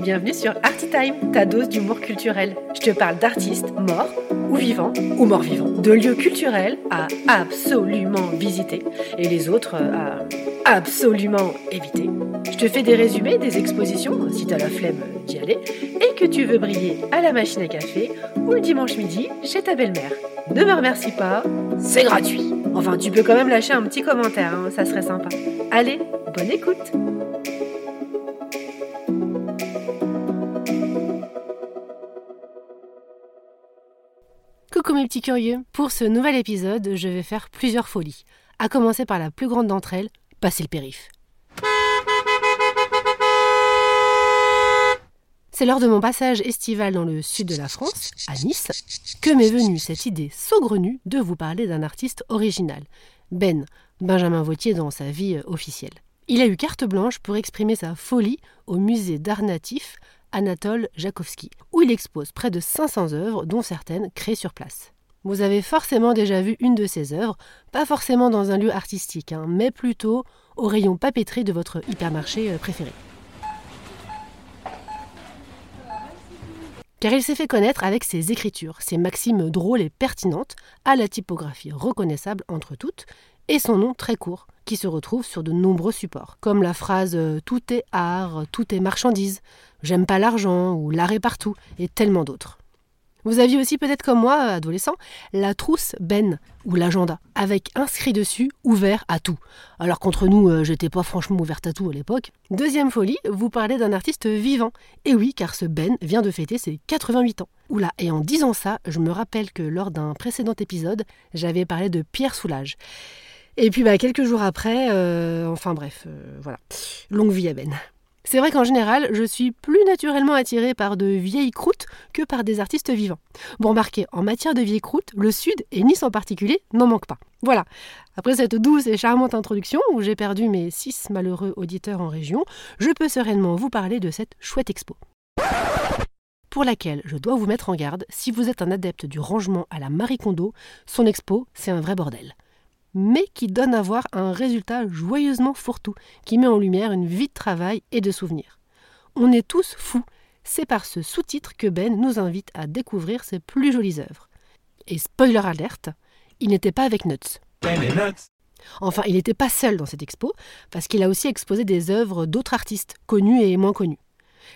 Bienvenue sur Artitime, ta dose d'humour culturel. Je te parle d'artistes morts ou vivants ou morts vivants, de lieux culturels à absolument visiter et les autres à absolument éviter. Je te fais des résumés des expositions si t'as la flemme d'y aller tu veux briller à la machine à café ou le dimanche midi chez ta belle-mère. Ne me remercie pas, c'est gratuit. Enfin, tu peux quand même lâcher un petit commentaire, hein, ça serait sympa. Allez, bonne écoute Coucou mes petits curieux, pour ce nouvel épisode, je vais faire plusieurs folies, à commencer par la plus grande d'entre elles, passer le périph'. C'est lors de mon passage estival dans le sud de la France, à Nice, que m'est venue cette idée saugrenue de vous parler d'un artiste original, Ben, Benjamin Vautier dans sa vie officielle. Il a eu carte blanche pour exprimer sa folie au musée d'art natif Anatole Jakowski, où il expose près de 500 œuvres, dont certaines créées sur place. Vous avez forcément déjà vu une de ses œuvres, pas forcément dans un lieu artistique, hein, mais plutôt au rayon papeterie de votre hypermarché euh, préféré. Car il s'est fait connaître avec ses écritures, ses maximes drôles et pertinentes, à la typographie reconnaissable entre toutes, et son nom très court, qui se retrouve sur de nombreux supports, comme la phrase euh, Tout est art, tout est marchandise, J'aime pas l'argent ou l'art est partout, et tellement d'autres. Vous aviez aussi peut-être comme moi, adolescent, la trousse Ben ou l'agenda, avec inscrit dessus ouvert à tout. Alors qu'entre nous, euh, j'étais pas franchement ouverte à tout à l'époque. Deuxième folie, vous parlez d'un artiste vivant. Et oui, car ce Ben vient de fêter ses 88 ans. Oula, et en disant ça, je me rappelle que lors d'un précédent épisode, j'avais parlé de Pierre Soulage. Et puis bah, quelques jours après, euh, enfin bref, euh, voilà. Longue vie à Ben. C'est vrai qu'en général, je suis plus naturellement attirée par de vieilles croûtes que par des artistes vivants. Bon, remarquez, en matière de vieilles croûtes, le Sud, et Nice en particulier, n'en manque pas. Voilà. Après cette douce et charmante introduction, où j'ai perdu mes six malheureux auditeurs en région, je peux sereinement vous parler de cette chouette expo pour laquelle je dois vous mettre en garde, si vous êtes un adepte du rangement à la Marie Kondo, son expo, c'est un vrai bordel mais qui donne à voir un résultat joyeusement fourre-tout, qui met en lumière une vie de travail et de souvenirs. On est tous fous. C'est par ce sous-titre que Ben nous invite à découvrir ses plus jolies œuvres. Et spoiler alerte, il n'était pas avec Nuts. Enfin, il n'était pas seul dans cette expo, parce qu'il a aussi exposé des œuvres d'autres artistes, connus et moins connus.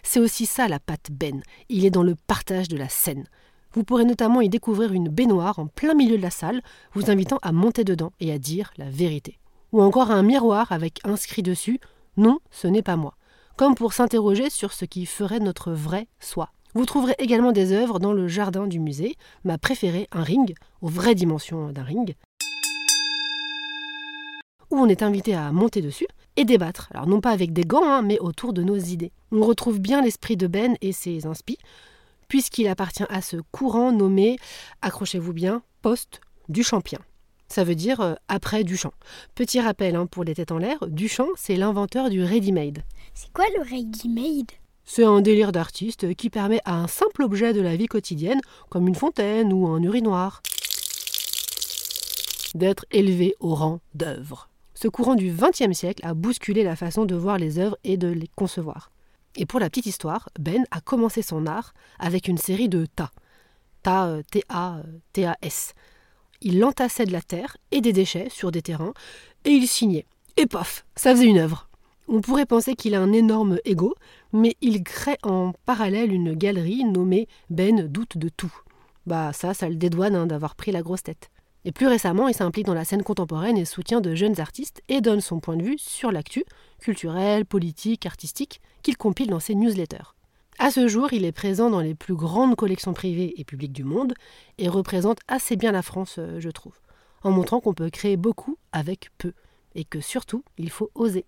C'est aussi ça la patte Ben, il est dans le partage de la scène. Vous pourrez notamment y découvrir une baignoire en plein milieu de la salle, vous invitant à monter dedans et à dire la vérité. Ou encore un miroir avec inscrit dessus Non, ce n'est pas moi, comme pour s'interroger sur ce qui ferait notre vrai soi. Vous trouverez également des œuvres dans le jardin du musée, ma préférée, un ring, aux vraies dimensions d'un ring, où on est invité à monter dessus et débattre. Alors non pas avec des gants, hein, mais autour de nos idées. On retrouve bien l'esprit de Ben et ses inspi, puisqu'il appartient à ce courant nommé, accrochez-vous bien, post du champien. Ça veut dire euh, après Duchamp. Petit rappel hein, pour les têtes en l'air, Duchamp, c'est l'inventeur du ready-made. C'est quoi le ready-made? C'est un délire d'artiste qui permet à un simple objet de la vie quotidienne, comme une fontaine ou un urinoir, d'être élevé au rang d'œuvre. Ce courant du XXe siècle a bousculé la façon de voir les œuvres et de les concevoir. Et pour la petite histoire, Ben a commencé son art avec une série de tas. Tas, euh, T-A, T-A-S. Il entassait de la terre et des déchets sur des terrains et il signait. Et paf, ça faisait une œuvre. On pourrait penser qu'il a un énorme ego, mais il crée en parallèle une galerie nommée Ben doute de tout. Bah ça, ça le dédouane hein, d'avoir pris la grosse tête. Et plus récemment, il s'implique dans la scène contemporaine et soutient de jeunes artistes et donne son point de vue sur l'actu, culturelle, politique, artistique, qu'il compile dans ses newsletters. À ce jour, il est présent dans les plus grandes collections privées et publiques du monde et représente assez bien la France, euh, je trouve, en montrant qu'on peut créer beaucoup avec peu et que surtout, il faut oser.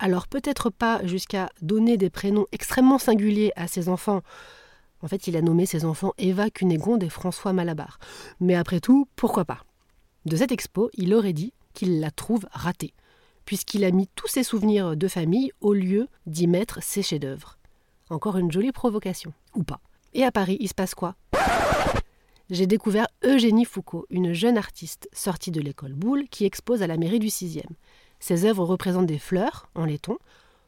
Alors peut-être pas jusqu'à donner des prénoms extrêmement singuliers à ses enfants en fait, il a nommé ses enfants Eva Cunégonde et François Malabar. Mais après tout, pourquoi pas? De cette expo, il aurait dit qu'il la trouve ratée, puisqu'il a mis tous ses souvenirs de famille au lieu d'y mettre ses chefs-d'œuvre. Encore une jolie provocation, ou pas. Et à Paris, il se passe quoi? J'ai découvert Eugénie Foucault, une jeune artiste sortie de l'école Boulle qui expose à la mairie du 6e. Ses œuvres représentent des fleurs en laiton,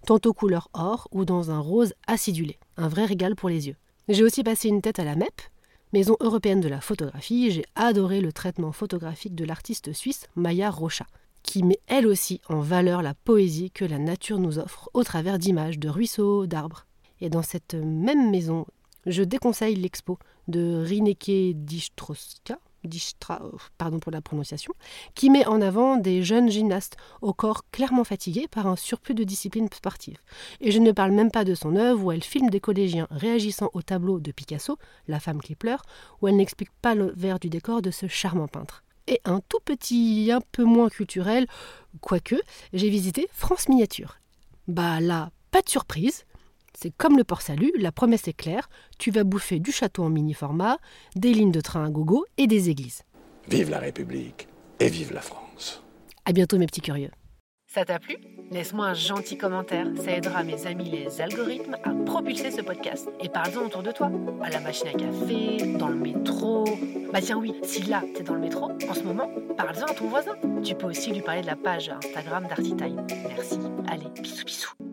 tantôt couleur or ou dans un rose acidulé, un vrai régal pour les yeux. J'ai aussi passé une tête à la MEP, Maison européenne de la photographie, j'ai adoré le traitement photographique de l'artiste suisse Maya Rocha, qui met elle aussi en valeur la poésie que la nature nous offre au travers d'images de ruisseaux, d'arbres. Et dans cette même maison, je déconseille l'expo de Rineke Distroska, Distra, pardon pour la prononciation, qui met en avant des jeunes gymnastes au corps clairement fatigués par un surplus de discipline sportive. Et je ne parle même pas de son œuvre où elle filme des collégiens réagissant au tableau de Picasso, La femme qui pleure, où elle n'explique pas le vert du décor de ce charmant peintre. Et un tout petit, un peu moins culturel, quoique, j'ai visité France Miniature. Bah là, pas de surprise, c'est comme le port salut, la promesse est claire, tu vas bouffer du château en mini format, des lignes de train à gogo et des églises. Vive la République et vive la France. À bientôt mes petits curieux. Ça t'a plu? Laisse-moi un gentil commentaire, ça aidera mes amis les algorithmes à propulser ce podcast. Et parle-en autour de toi, à la machine à café, dans le métro. Bah tiens oui, si là t'es dans le métro, en ce moment, parle-en à ton voisin. Tu peux aussi lui parler de la page Instagram d'Artitime. Merci. Allez, bisous bisous.